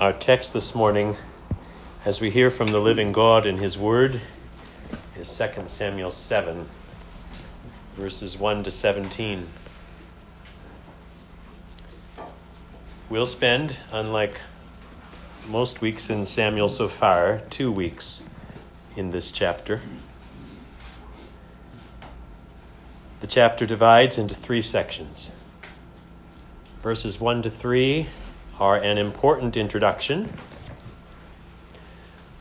Our text this morning, as we hear from the living God in His Word, is 2 Samuel 7, verses 1 to 17. We'll spend, unlike most weeks in Samuel so far, two weeks in this chapter. The chapter divides into three sections. Verses 1 to 3 are an important introduction.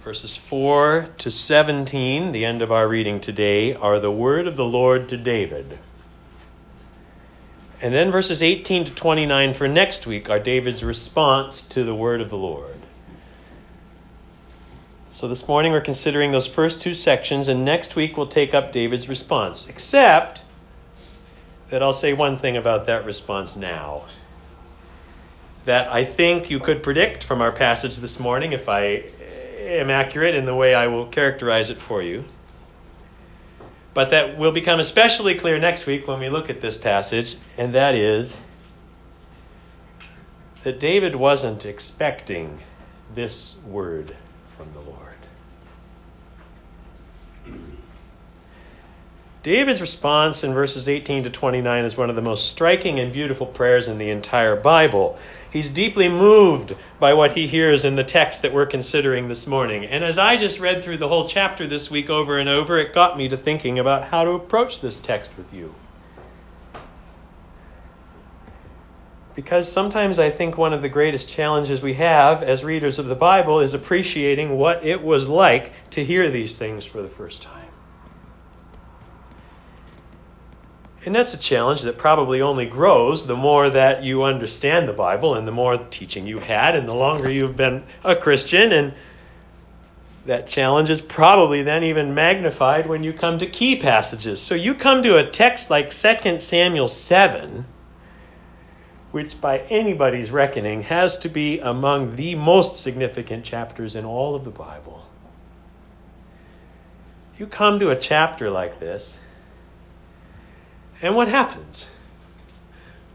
Verses 4 to 17, the end of our reading today, are the word of the Lord to David. And then verses 18 to 29 for next week are David's response to the word of the Lord. So this morning we're considering those first two sections, and next week we'll take up David's response. Except that I'll say one thing about that response now that I think you could predict from our passage this morning if I am accurate in the way I will characterize it for you. But that will become especially clear next week when we look at this passage, and that is that David wasn't expecting this word from the Lord. David's response in verses 18 to 29 is one of the most striking and beautiful prayers in the entire Bible. He's deeply moved by what he hears in the text that we're considering this morning. And as I just read through the whole chapter this week over and over, it got me to thinking about how to approach this text with you. Because sometimes I think one of the greatest challenges we have as readers of the Bible is appreciating what it was like to hear these things for the first time. And that's a challenge that probably only grows the more that you understand the Bible and the more teaching you had and the longer you've been a Christian. And that challenge is probably then even magnified when you come to key passages. So you come to a text like 2 Samuel 7, which by anybody's reckoning has to be among the most significant chapters in all of the Bible. You come to a chapter like this and what happens?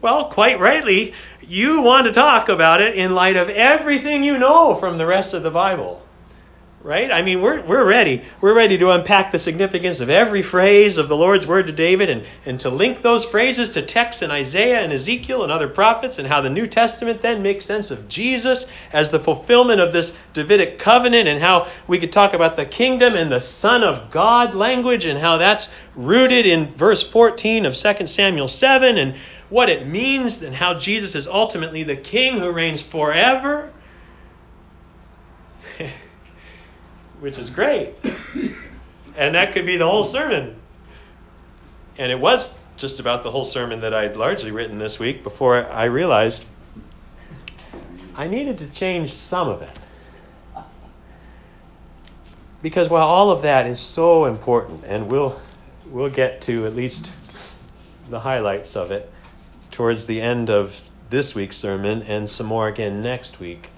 Well, quite rightly, you want to talk about it in light of everything you know from the rest of the Bible. Right? I mean, we're, we're ready. We're ready to unpack the significance of every phrase of the Lord's word to David and, and to link those phrases to texts in Isaiah and Ezekiel and other prophets and how the New Testament then makes sense of Jesus as the fulfillment of this Davidic covenant and how we could talk about the kingdom and the Son of God language and how that's rooted in verse 14 of 2 Samuel 7 and what it means and how Jesus is ultimately the king who reigns forever which is great. And that could be the whole sermon. And it was just about the whole sermon that I'd largely written this week before I realized I needed to change some of it. Because while all of that is so important, and we'll we'll get to at least the highlights of it towards the end of this week's sermon and some more again next week.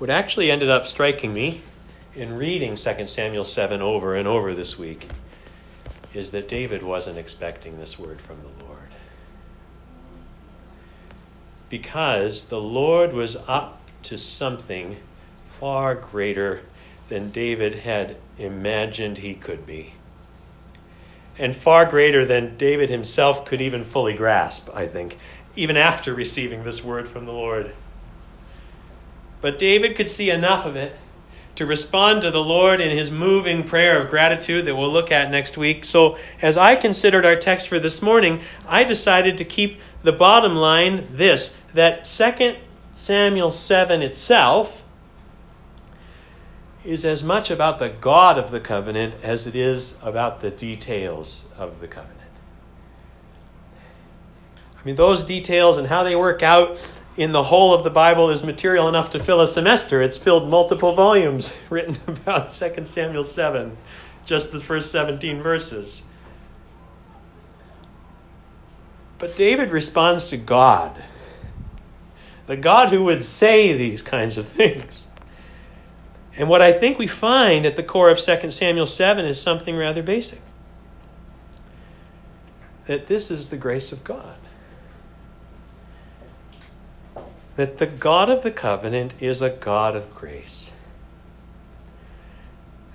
What actually ended up striking me in reading 2 Samuel 7 over and over this week is that David wasn't expecting this word from the Lord. Because the Lord was up to something far greater than David had imagined he could be. And far greater than David himself could even fully grasp, I think, even after receiving this word from the Lord. But David could see enough of it to respond to the Lord in his moving prayer of gratitude that we'll look at next week. So, as I considered our text for this morning, I decided to keep the bottom line this that 2 Samuel 7 itself is as much about the God of the covenant as it is about the details of the covenant. I mean, those details and how they work out in the whole of the Bible is material enough to fill a semester. It's filled multiple volumes written about 2 Samuel 7, just the first 17 verses. But David responds to God, the God who would say these kinds of things. And what I think we find at the core of 2 Samuel 7 is something rather basic that this is the grace of God that the God of the covenant is a God of grace.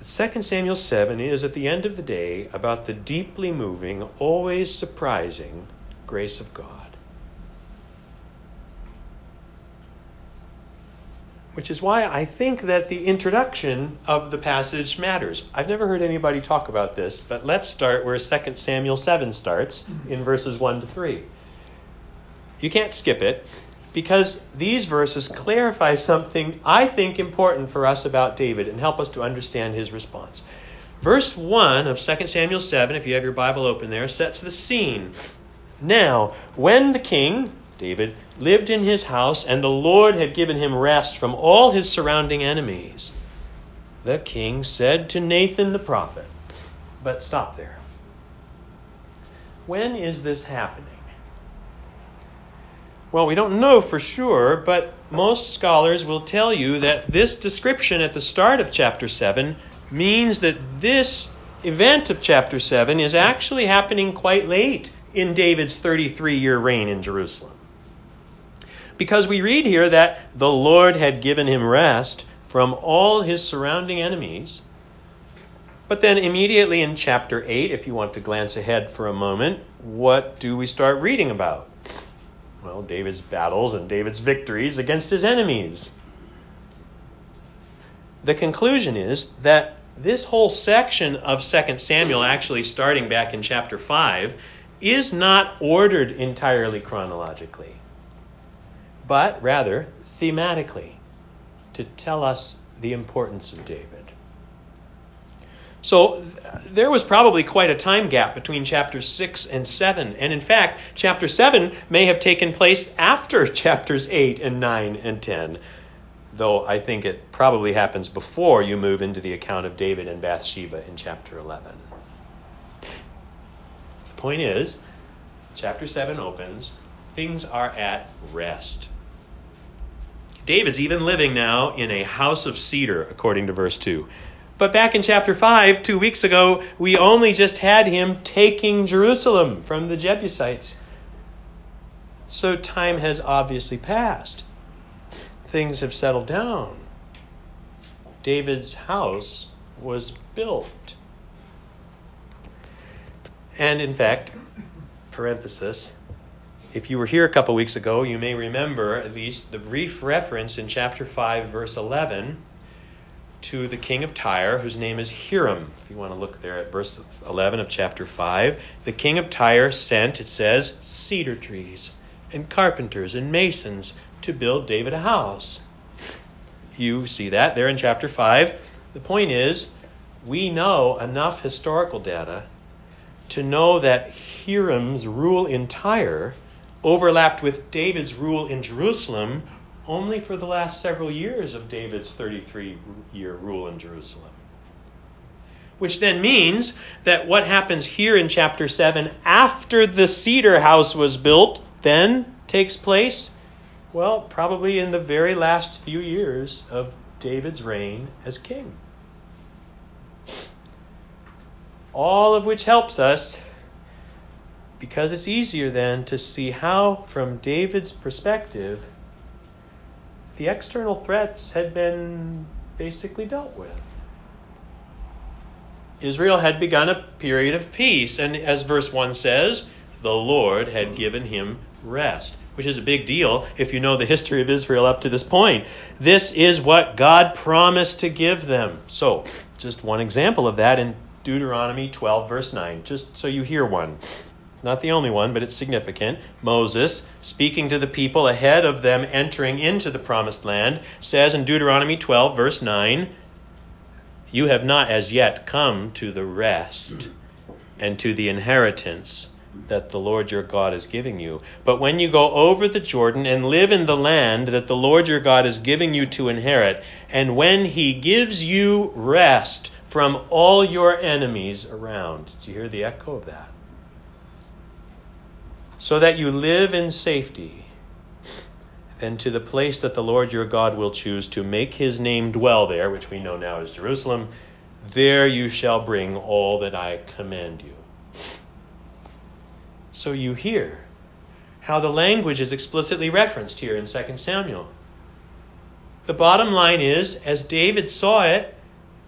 2 Samuel 7 is, at the end of the day, about the deeply moving, always surprising grace of God. Which is why I think that the introduction of the passage matters. I've never heard anybody talk about this, but let's start where 2 Samuel 7 starts, in verses 1 to 3. You can't skip it because these verses clarify something I think important for us about David and help us to understand his response. Verse 1 of 2 Samuel 7, if you have your Bible open there, sets the scene. Now, when the king, David, lived in his house, and the Lord had given him rest from all his surrounding enemies. The king said to Nathan the prophet, but stop there. When is this happening? Well, we don't know for sure, but most scholars will tell you that this description at the start of chapter 7 means that this event of chapter 7 is actually happening quite late in David's 33 year reign in Jerusalem. Because we read here that the Lord had given him rest from all his surrounding enemies. But then, immediately in chapter 8, if you want to glance ahead for a moment, what do we start reading about? Well, David's battles and David's victories against his enemies. The conclusion is that this whole section of 2 Samuel, actually starting back in chapter 5, is not ordered entirely chronologically but rather thematically to tell us the importance of David. So there was probably quite a time gap between chapters 6 and 7. And in fact, chapter 7 may have taken place after chapters 8 and 9 and 10, though I think it probably happens before you move into the account of David and Bathsheba in chapter 11. The point is, chapter 7 opens, things are at rest. David's even living now in a house of cedar, according to verse 2. But back in chapter 5, two weeks ago, we only just had him taking Jerusalem from the Jebusites. So time has obviously passed. Things have settled down. David's house was built. And in fact, parenthesis, if you were here a couple weeks ago, you may remember at least the brief reference in chapter 5, verse 11, to the king of Tyre, whose name is Hiram. If you want to look there at verse 11 of chapter 5, the king of Tyre sent, it says, cedar trees and carpenters and masons to build David a house. You see that there in chapter 5. The point is, we know enough historical data to know that Hiram's rule in Tyre overlapped with David's rule in Jerusalem only for the last several years of David's 33 year rule in Jerusalem. Which then means that what happens here in chapter 7 after the cedar house was built then takes place, well, probably in the very last few years of David's reign as king. All of which helps us because it's easier then to see how, from David's perspective, the external threats had been basically dealt with. Israel had begun a period of peace, and as verse 1 says, the Lord had given him rest, which is a big deal if you know the history of Israel up to this point. This is what God promised to give them. So, just one example of that in Deuteronomy 12, verse 9, just so you hear one not the only one, but it's significant. Moses, speaking to the people ahead of them entering into the promised land, says in Deuteronomy 12, verse 9, You have not as yet come to the rest and to the inheritance that the Lord your God is giving you. But when you go over the Jordan and live in the land that the Lord your God is giving you to inherit, and when he gives you rest from all your enemies around. Did you hear the echo of that? So that you live in safety, then to the place that the Lord your God will choose to make his name dwell there, which we know now as Jerusalem, there you shall bring all that I command you. So you hear how the language is explicitly referenced here in 2 Samuel. The bottom line is, as David saw it,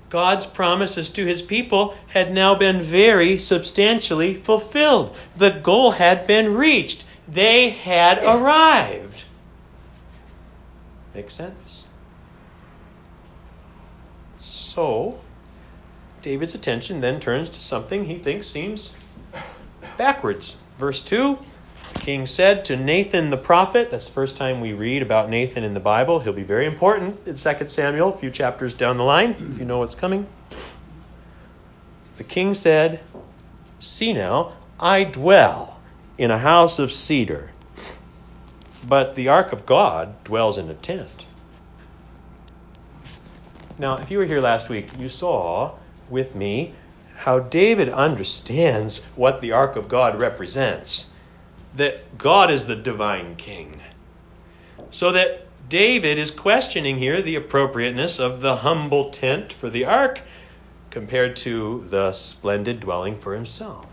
God's promises to his people had now been very substantially fulfilled. The goal had been reached. They had arrived. Make sense? So, David's attention then turns to something he thinks seems backwards. Verse 2 The king said to Nathan the prophet, that's the first time we read about Nathan in the Bible. He'll be very important in 2 Samuel, a few chapters down the line, if you know what's coming. The king said, See now, I dwell in a house of cedar, but the ark of God dwells in a tent. Now, if you were here last week, you saw with me how David understands what the ark of God represents that God is the divine king. So that David is questioning here the appropriateness of the humble tent for the ark compared to the splendid dwelling for himself.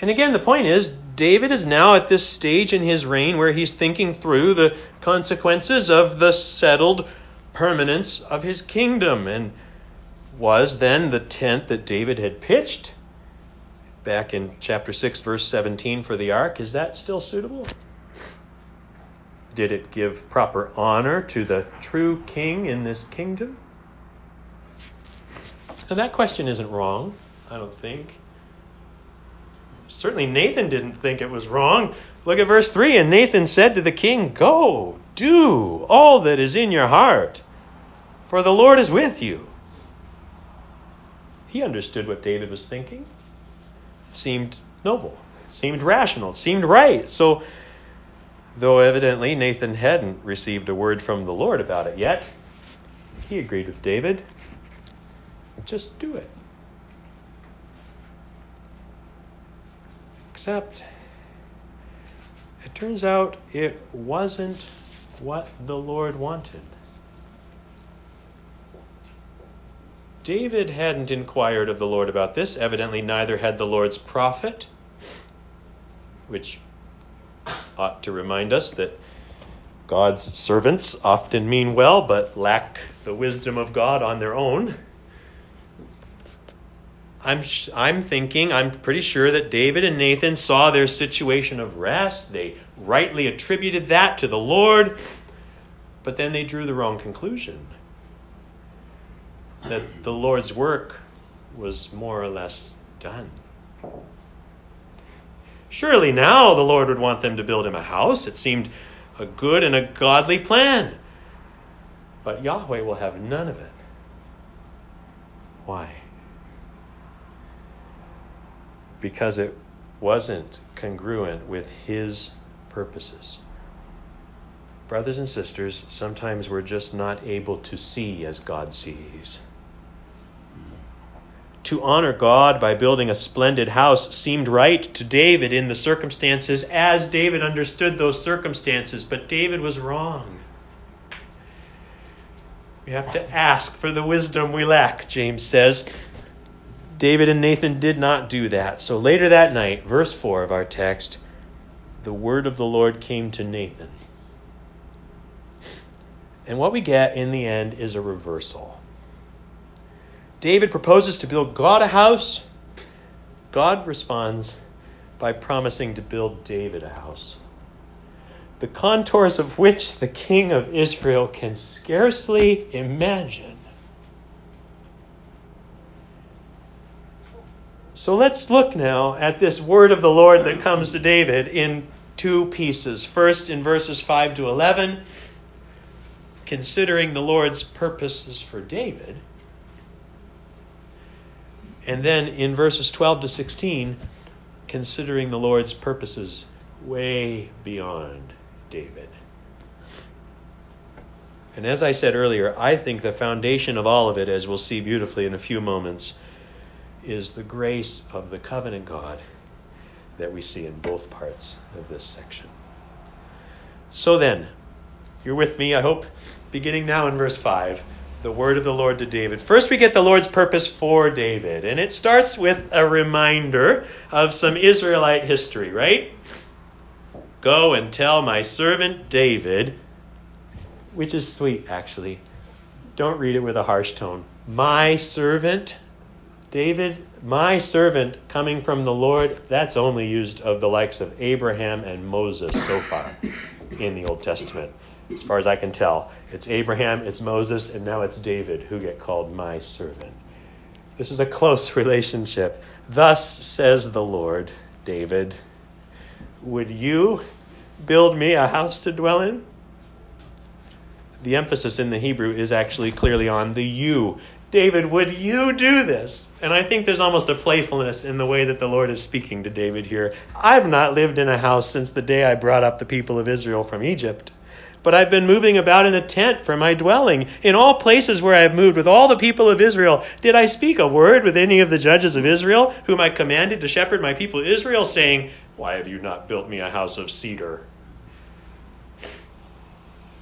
And again, the point is, David is now at this stage in his reign where he's thinking through the consequences of the settled permanence of his kingdom. And was then the tent that David had pitched back in chapter 6, verse 17 for the ark, is that still suitable? Did it give proper honor to the true king in this kingdom? Now, that question isn't wrong, I don't think. Certainly, Nathan didn't think it was wrong. Look at verse 3 And Nathan said to the king, Go, do all that is in your heart, for the Lord is with you. He understood what David was thinking. Seemed noble, seemed rational, seemed right. So, though evidently Nathan hadn't received a word from the Lord about it yet, he agreed with David. Just do it. Except, it turns out it wasn't what the Lord wanted. David hadn't inquired of the Lord about this. Evidently, neither had the Lord's prophet, which ought to remind us that God's servants often mean well but lack the wisdom of God on their own. I'm, I'm thinking, I'm pretty sure that David and Nathan saw their situation of rest. They rightly attributed that to the Lord, but then they drew the wrong conclusion that the Lord's work was more or less done. Surely now the Lord would want them to build him a house. It seemed a good and a godly plan. But Yahweh will have none of it. Why? Because it wasn't congruent with his purposes. Brothers and sisters, sometimes we're just not able to see as God sees. To honor God by building a splendid house seemed right to David in the circumstances as David understood those circumstances, but David was wrong. We have to ask for the wisdom we lack, James says. David and Nathan did not do that. So later that night, verse 4 of our text, the word of the Lord came to Nathan. And what we get in the end is a reversal. David proposes to build God a house. God responds by promising to build David a house, the contours of which the king of Israel can scarcely imagine. So let's look now at this word of the Lord that comes to David in two pieces. First, in verses 5 to 11, considering the Lord's purposes for David. And then in verses 12 to 16, considering the Lord's purposes way beyond David. And as I said earlier, I think the foundation of all of it, as we'll see beautifully in a few moments, is the grace of the covenant God that we see in both parts of this section. So then, you're with me, I hope, beginning now in verse 5 the word of the Lord to David. First, we get the Lord's purpose for David, and it starts with a reminder of some Israelite history, right? Go and tell my servant David, which is sweet actually. Don't read it with a harsh tone. My servant, David, my servant coming from the Lord, that's only used of the likes of Abraham and Moses so far in the Old Testament. As far as I can tell, it's Abraham, it's Moses, and now it's David who get called my servant. This is a close relationship. Thus says the Lord, David, would you build me a house to dwell in? The emphasis in the Hebrew is actually clearly on the you. David, would you do this? And I think there's almost a playfulness in the way that the Lord is speaking to David here. I've not lived in a house since the day I brought up the people of Israel from Egypt but I've been moving about in a tent for my dwelling. In all places where I have moved with all the people of Israel, did I speak a word with any of the judges of Israel, whom I commanded to shepherd my people Israel, saying, Why have you not built me a house of cedar?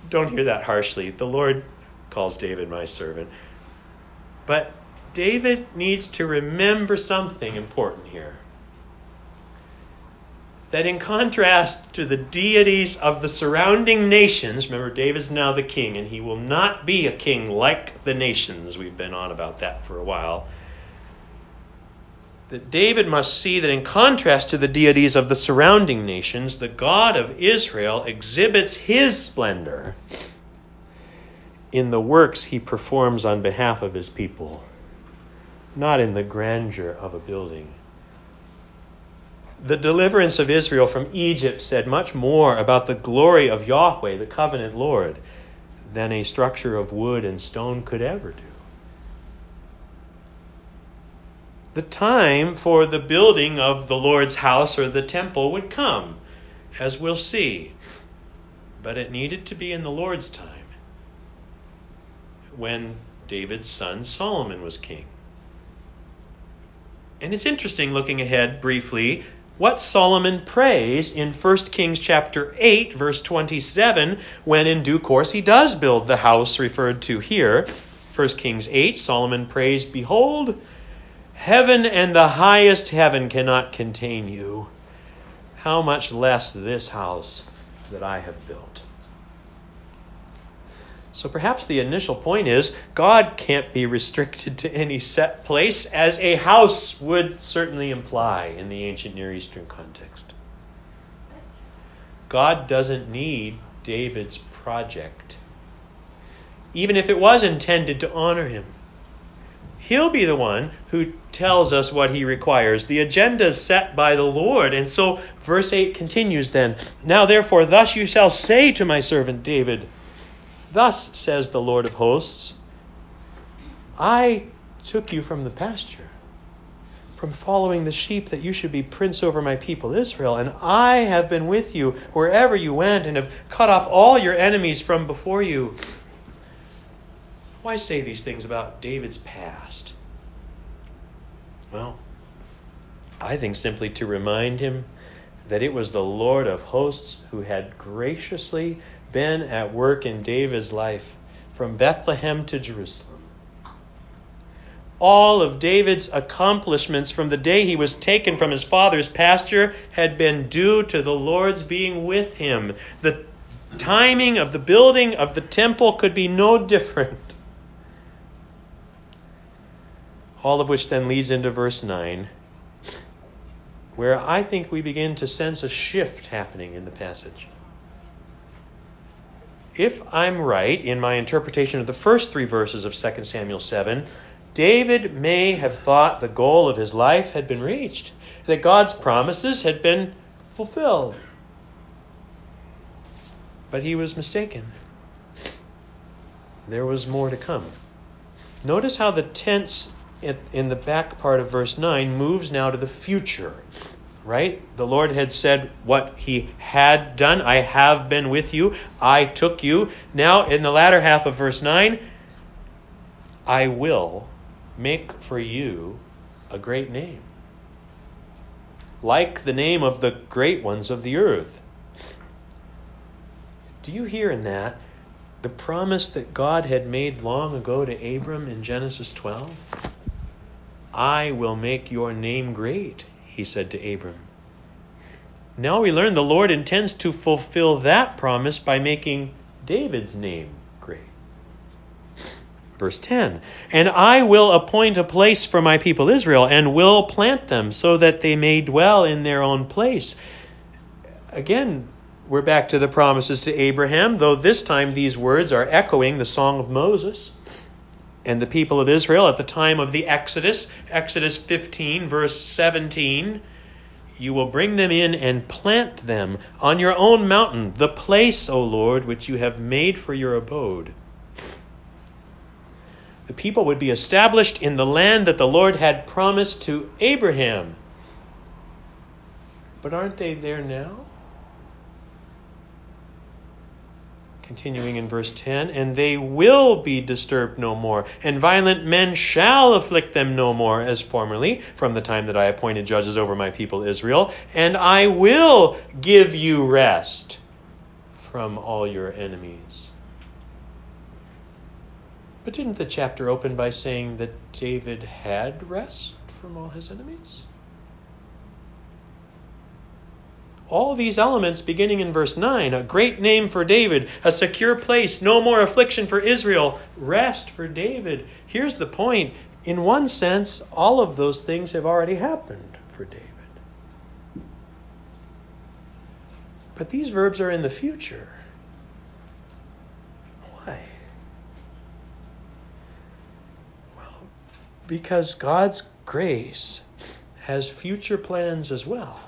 Don't hear that harshly. The Lord calls David my servant. But David needs to remember something important here that in contrast to the deities of the surrounding nations, remember, David's now the king, and he will not be a king like the nations. We've been on about that for a while. That David must see that in contrast to the deities of the surrounding nations, the God of Israel exhibits his splendor in the works he performs on behalf of his people, not in the grandeur of a building the deliverance of Israel from Egypt said much more about the glory of Yahweh, the covenant Lord, than a structure of wood and stone could ever do. The time for the building of the Lord's house or the temple would come, as we'll see. But it needed to be in the Lord's time, when David's son Solomon was king. And it's interesting looking ahead briefly what Solomon prays in 1 Kings chapter 8 verse 27 when in due course he does build the house referred to here. 1 Kings 8 Solomon prays, "Behold, heaven and the highest heaven cannot contain you. How much less this house that I have built?" So perhaps the initial point is God can't be restricted to any set place, as a house would certainly imply in the ancient Near Eastern context. God doesn't need David's project, even if it was intended to honor him. He'll be the one who tells us what he requires. The agenda is set by the Lord. And so verse 8 continues then Now therefore, thus you shall say to my servant David, Thus says the Lord of hosts I took you from the pasture, from following the sheep, that you should be prince over my people Israel. And I have been with you wherever you went, and have cut off all your enemies from before you. Why say these things about David's past? Well, I think simply to remind him that it was the Lord of hosts who had graciously been at work in David's life from Bethlehem to Jerusalem. All of David's accomplishments from the day he was taken from his father's pasture had been due to the Lord's being with him. The timing of the building of the temple could be no different. All of which then leads into verse 9, where I think we begin to sense a shift happening in the passage if I'm right in my interpretation of the first three verses of 2 Samuel 7, David may have thought the goal of his life had been reached, that God's promises had been fulfilled. But he was mistaken. There was more to come. Notice how the tense in the back part of verse 9 moves now to the future right? The Lord had said what he had done. I have been with you. I took you. Now, in the latter half of verse 9, I will make for you a great name, like the name of the great ones of the earth. Do you hear in that the promise that God had made long ago to Abram in Genesis 12? I will make your name great he said to Abram. Now we learn the Lord intends to fulfill that promise by making David's name great. Verse 10 And I will appoint a place for my people Israel, and will plant them, so that they may dwell in their own place. Again, we're back to the promises to Abraham, though this time these words are echoing the Song of Moses and the people of Israel at the time of the Exodus. Exodus 15, verse 17. You will bring them in and plant them on your own mountain, the place, O Lord, which you have made for your abode. The people would be established in the land that the Lord had promised to Abraham. But aren't they there now? Continuing in verse 10, and they will be disturbed no more, and violent men shall afflict them no more as formerly, from the time that I appointed judges over my people Israel, and I will give you rest from all your enemies. But didn't the chapter open by saying that David had rest from all his enemies? All these elements beginning in verse 9 a great name for David, a secure place, no more affliction for Israel, rest for David. Here's the point in one sense, all of those things have already happened for David. But these verbs are in the future. Why? Well, because God's grace has future plans as well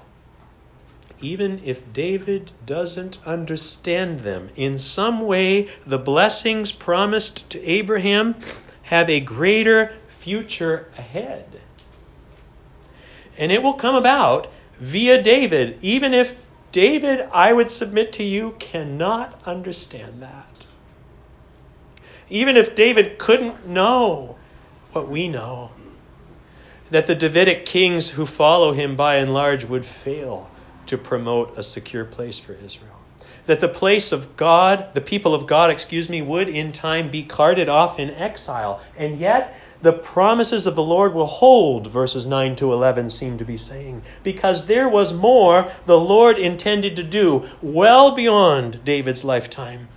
even if David doesn't understand them. In some way, the blessings promised to Abraham have a greater future ahead. And it will come about via David, even if David, I would submit to you, cannot understand that. Even if David couldn't know what we know, that the Davidic kings who follow him by and large would fail to promote a secure place for Israel. That the place of God, the people of God, excuse me, would in time be carted off in exile. And yet, the promises of the Lord will hold, verses 9 to 11 seem to be saying, because there was more the Lord intended to do well beyond David's lifetime.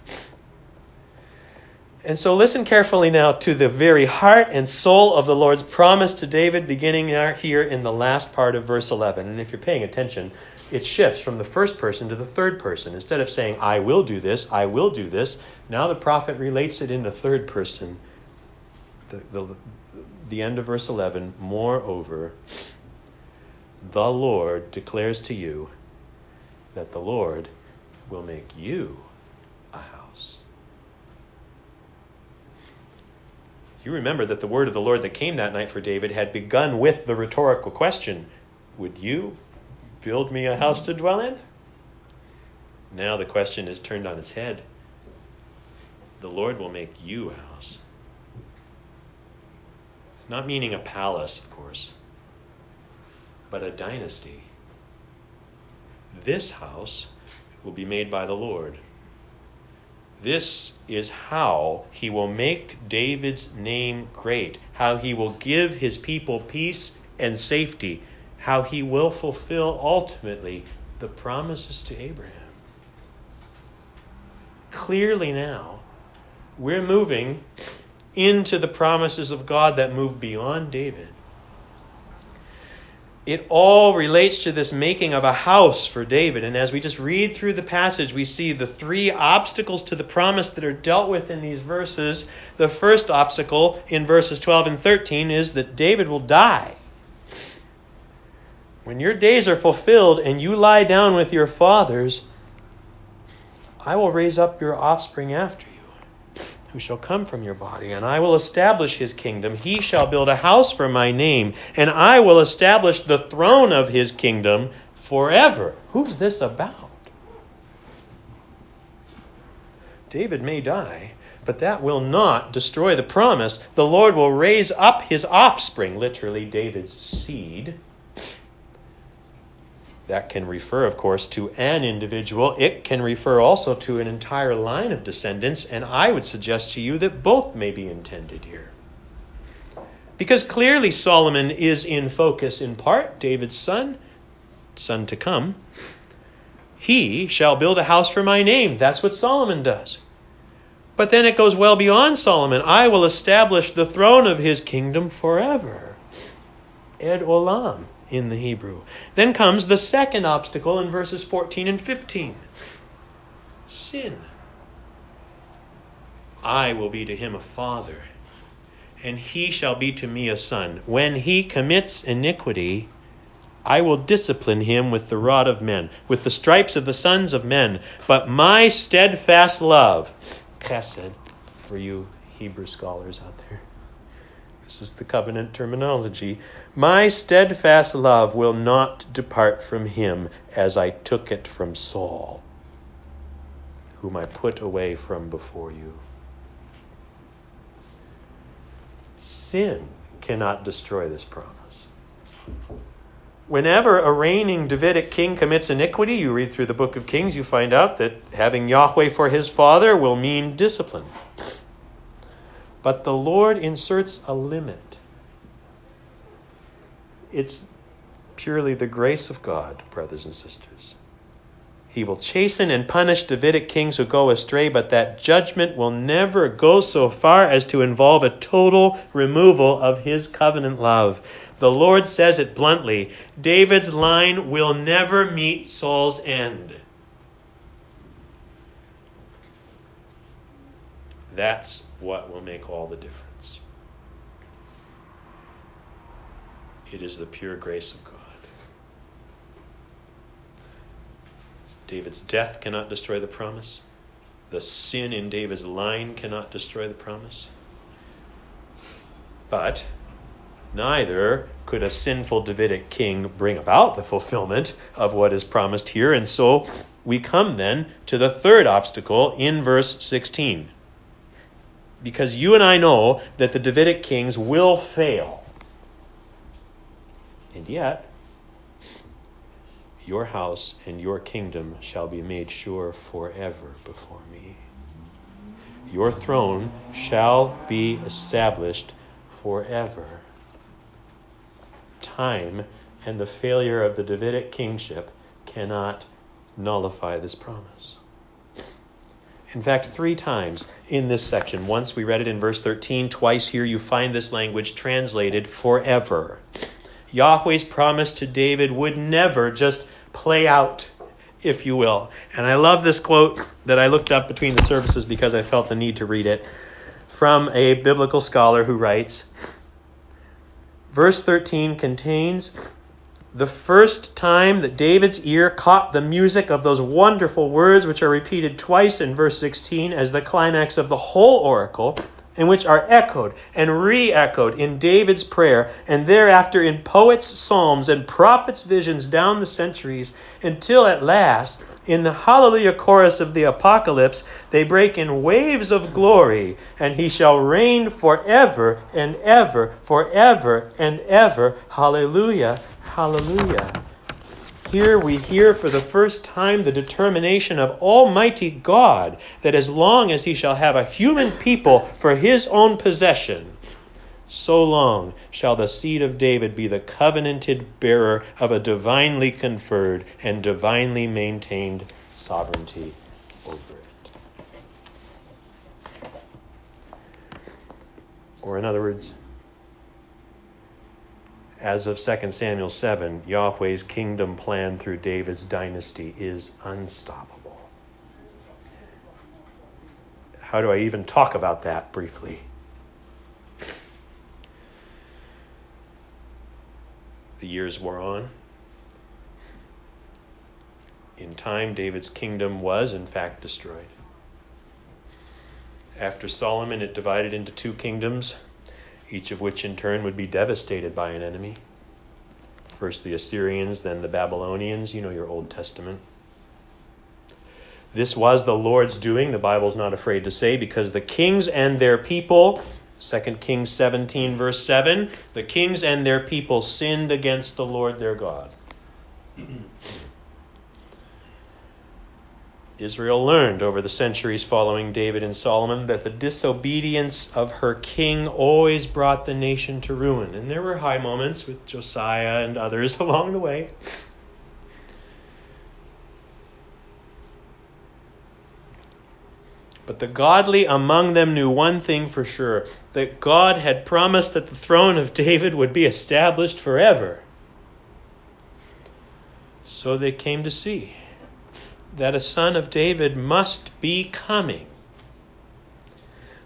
And so listen carefully now to the very heart and soul of the Lord's promise to David, beginning here in the last part of verse 11. And if you're paying attention, it shifts from the first person to the third person. Instead of saying, I will do this, I will do this, now the prophet relates it in the third person. The, the, the end of verse 11, moreover, the Lord declares to you that the Lord will make you a house. You remember that the word of the Lord that came that night for David had begun with the rhetorical question Would you build me a house to dwell in? Now the question is turned on its head. The Lord will make you a house. Not meaning a palace, of course, but a dynasty. This house will be made by the Lord. This is how he will make David's name great, how he will give his people peace and safety how he will fulfill ultimately the promises to Abraham. Clearly, now, we're moving into the promises of God that move beyond David. It all relates to this making of a house for David. And as we just read through the passage, we see the three obstacles to the promise that are dealt with in these verses. The first obstacle in verses 12 and 13 is that David will die. When your days are fulfilled and you lie down with your fathers, I will raise up your offspring after you, who shall come from your body, and I will establish his kingdom. He shall build a house for my name, and I will establish the throne of his kingdom forever. Who's this about? David may die, but that will not destroy the promise. The Lord will raise up his offspring, literally David's seed that can refer, of course, to an individual. It can refer also to an entire line of descendants, and I would suggest to you that both may be intended here. Because clearly Solomon is in focus in part, David's son, son to come. He shall build a house for my name. That's what Solomon does. But then it goes well beyond Solomon. I will establish the throne of his kingdom forever. ad olam in the Hebrew. Then comes the second obstacle in verses 14 and 15 sin. I will be to him a father, and he shall be to me a son. When he commits iniquity, I will discipline him with the rod of men, with the stripes of the sons of men. But my steadfast love chesed for you Hebrew scholars out there. This is the covenant terminology. My steadfast love will not depart from him as I took it from Saul, whom I put away from before you. Sin cannot destroy this promise. Whenever a reigning Davidic king commits iniquity, you read through the book of Kings, you find out that having Yahweh for his father will mean discipline. But the Lord inserts a limit. It's purely the grace of God, brothers and sisters. He will chasten and punish Davidic kings who go astray, but that judgment will never go so far as to involve a total removal of his covenant love. The Lord says it bluntly David's line will never meet Saul's end. That's what will make all the difference. It is the pure grace of God. David's death cannot destroy the promise. The sin in David's line cannot destroy the promise. But Neither could a sinful Davidic king bring about the fulfillment of what is promised here. And so we come then to the third obstacle in verse 16. Because you and I know that the Davidic kings will fail. And yet, your house and your kingdom shall be made sure forever before me. Your throne shall be established forever time and the failure of the Davidic kingship cannot nullify this promise. In fact, three times in this section, once we read it in verse 13, twice here you find this language translated forever. Yahweh's promise to David would never just play out, if you will. And I love this quote that I looked up between the services because I felt the need to read it from a biblical scholar who writes verse 13 contains the first time that David's ear caught the music of those wonderful words, which are repeated twice in verse 16 as the climax of the whole oracle, and which are echoed and re echoed in David's prayer, and thereafter in poets' psalms and prophets' visions down the centuries, until at last in the Hallelujah chorus of the Apocalypse, they break in waves of glory, and he shall reign forever and ever, forever and ever. Hallelujah, hallelujah. Here we hear for the first time the determination of Almighty God that as long as he shall have a human people for his own possession, so long shall the seed of David be the covenanted bearer of a divinely conferred and divinely maintained sovereignty over it. Or, in other words, as of 2 Samuel 7, Yahweh's kingdom plan through David's dynasty is unstoppable. How do I even talk about that briefly? The years wore on. In time, David's kingdom was, in fact, destroyed. After Solomon, it divided into two kingdoms, each of which in turn would be devastated by an enemy. First the Assyrians, then the Babylonians. You know your Old Testament. This was the Lord's doing, the Bible's not afraid to say, because the kings and their people 2 Kings 17, verse 7 the kings and their people sinned against the Lord their God. Israel learned over the centuries following David and Solomon that the disobedience of her king always brought the nation to ruin. And there were high moments with Josiah and others along the way. But the godly among them knew one thing for sure that God had promised that the throne of David would be established forever. So they came to see that a son of David must be coming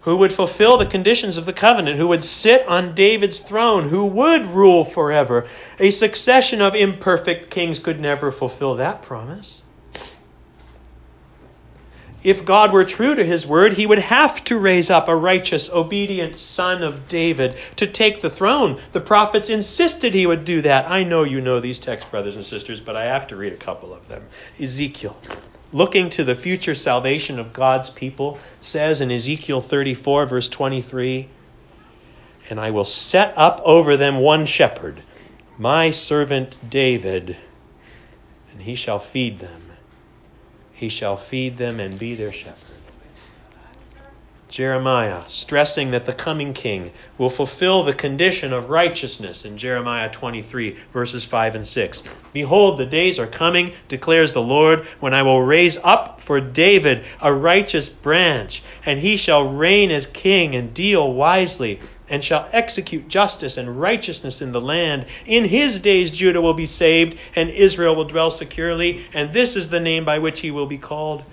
who would fulfill the conditions of the covenant, who would sit on David's throne, who would rule forever. A succession of imperfect kings could never fulfill that promise. If God were true to his word, he would have to raise up a righteous, obedient son of David to take the throne. The prophets insisted he would do that. I know you know these texts, brothers and sisters, but I have to read a couple of them. Ezekiel looking to the future salvation of God's people, says in Ezekiel 34, verse 23 And I will set up over them one shepherd, my servant David, and he shall feed them. He shall feed them and be their shepherd. Jeremiah, stressing that the coming king will fulfill the condition of righteousness in Jeremiah 23, verses 5 and 6. Behold, the days are coming, declares the Lord, when I will raise up for David a righteous branch, and he shall reign as king and deal wisely, and shall execute justice and righteousness in the land. In his days Judah will be saved, and Israel will dwell securely, and this is the name by which he will be called.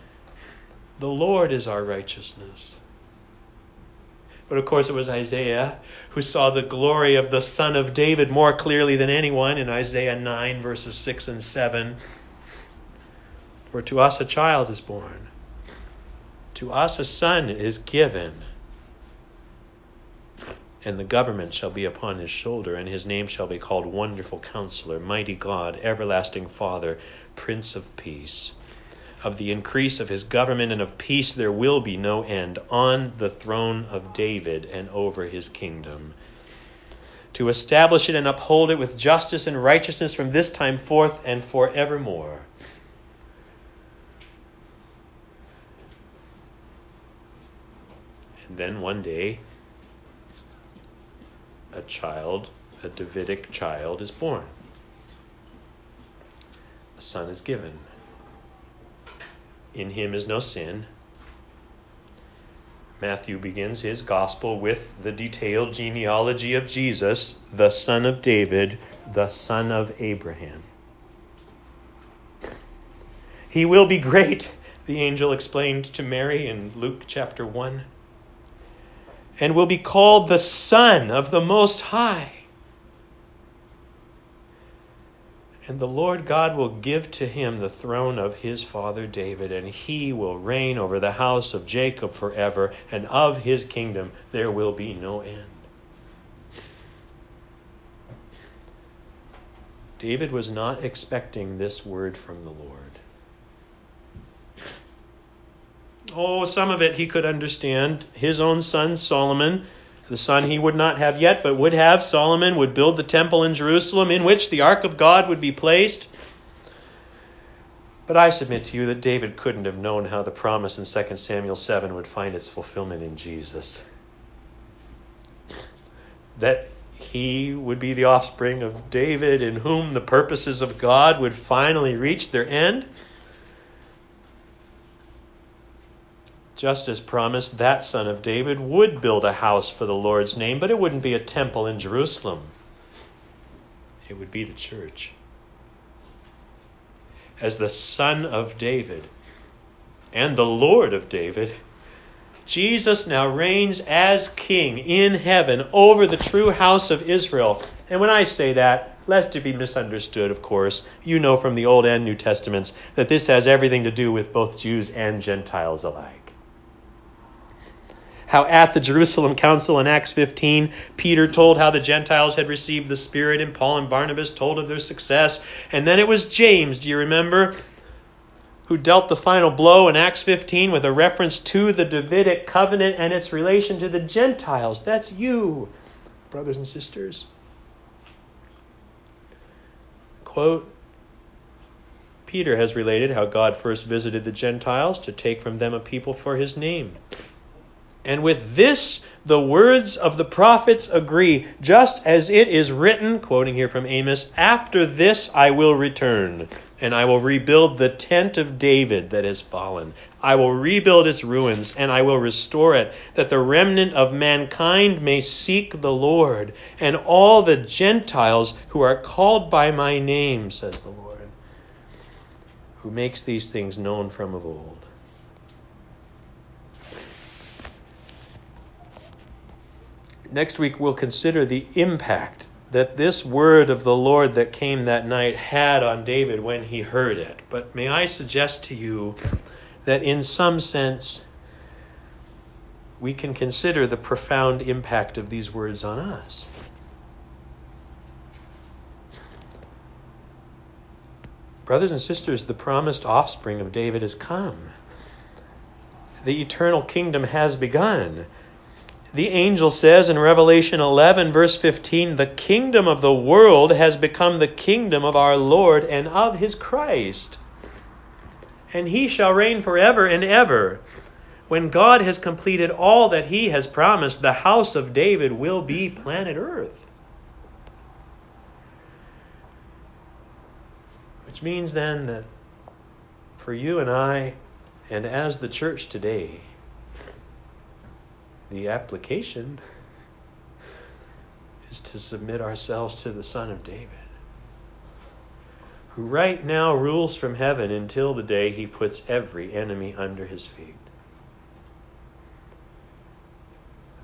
The Lord is our righteousness. But of course, it was Isaiah who saw the glory of the Son of David more clearly than anyone in Isaiah 9, verses 6 and 7. For to us a child is born, to us a son is given, and the government shall be upon his shoulder, and his name shall be called Wonderful Counselor, Mighty God, Everlasting Father, Prince of Peace of the increase of his government and of peace there will be no end on the throne of David and over his kingdom. To establish it and uphold it with justice and righteousness from this time forth and forevermore. And then one day, a child, a Davidic child, is born. A son is given. In him is no sin. Matthew begins his gospel with the detailed genealogy of Jesus, the son of David, the son of Abraham. He will be great, the angel explained to Mary in Luke chapter 1, and will be called the Son of the Most High. And the Lord God will give to him the throne of his father David, and he will reign over the house of Jacob forever, and of his kingdom there will be no end. David was not expecting this word from the Lord. Oh, some of it he could understand. His own son, Solomon, the son he would not have yet, but would have, Solomon, would build the temple in Jerusalem in which the ark of God would be placed. But I submit to you that David couldn't have known how the promise in 2 Samuel 7 would find its fulfillment in Jesus. That he would be the offspring of David, in whom the purposes of God would finally reach their end. Just as promised, that son of David would build a house for the Lord's name, but it wouldn't be a temple in Jerusalem. It would be the church. As the son of David and the Lord of David, Jesus now reigns as king in heaven over the true house of Israel. And when I say that, lest it be misunderstood, of course, you know from the Old and New Testaments that this has everything to do with both Jews and Gentiles alike how at the Jerusalem Council in Acts 15, Peter told how the Gentiles had received the Spirit, and Paul and Barnabas told of their success. And then it was James, do you remember? Who dealt the final blow in Acts 15 with a reference to the Davidic covenant and its relation to the Gentiles. That's you, brothers and sisters. Quote Peter has related how God first visited the Gentiles to take from them a people for his name And with this, the words of the prophets agree, just as it is written, quoting here from Amos, After this I will return, and I will rebuild the tent of David that has fallen. I will rebuild its ruins, and I will restore it, that the remnant of mankind may seek the Lord, and all the Gentiles who are called by my name, says the Lord, who makes these things known from of old. Next week, we'll consider the impact that this word of the Lord that came that night had on David when he heard it. But may I suggest to you that in some sense, we can consider the profound impact of these words on us. Brothers and sisters, the promised offspring of David has come. The eternal kingdom has begun. The angel says in Revelation 11, verse 15, the kingdom of the world has become the kingdom of our Lord and of his Christ. And he shall reign forever and ever. When God has completed all that he has promised, the house of David will be planet Earth. Which means then that for you and I, and as the church today, the application is to submit ourselves to the Son of David, who right now rules from heaven until the day he puts every enemy under his feet.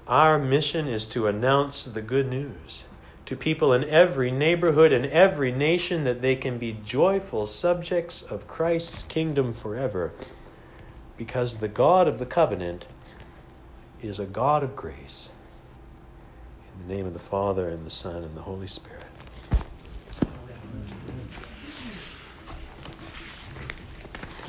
Our mission is to announce the good news to people in every neighborhood and every nation that they can be joyful subjects of Christ's kingdom forever because the God of the covenant is a God of grace. In the name of the Father, and the Son, and the Holy Spirit.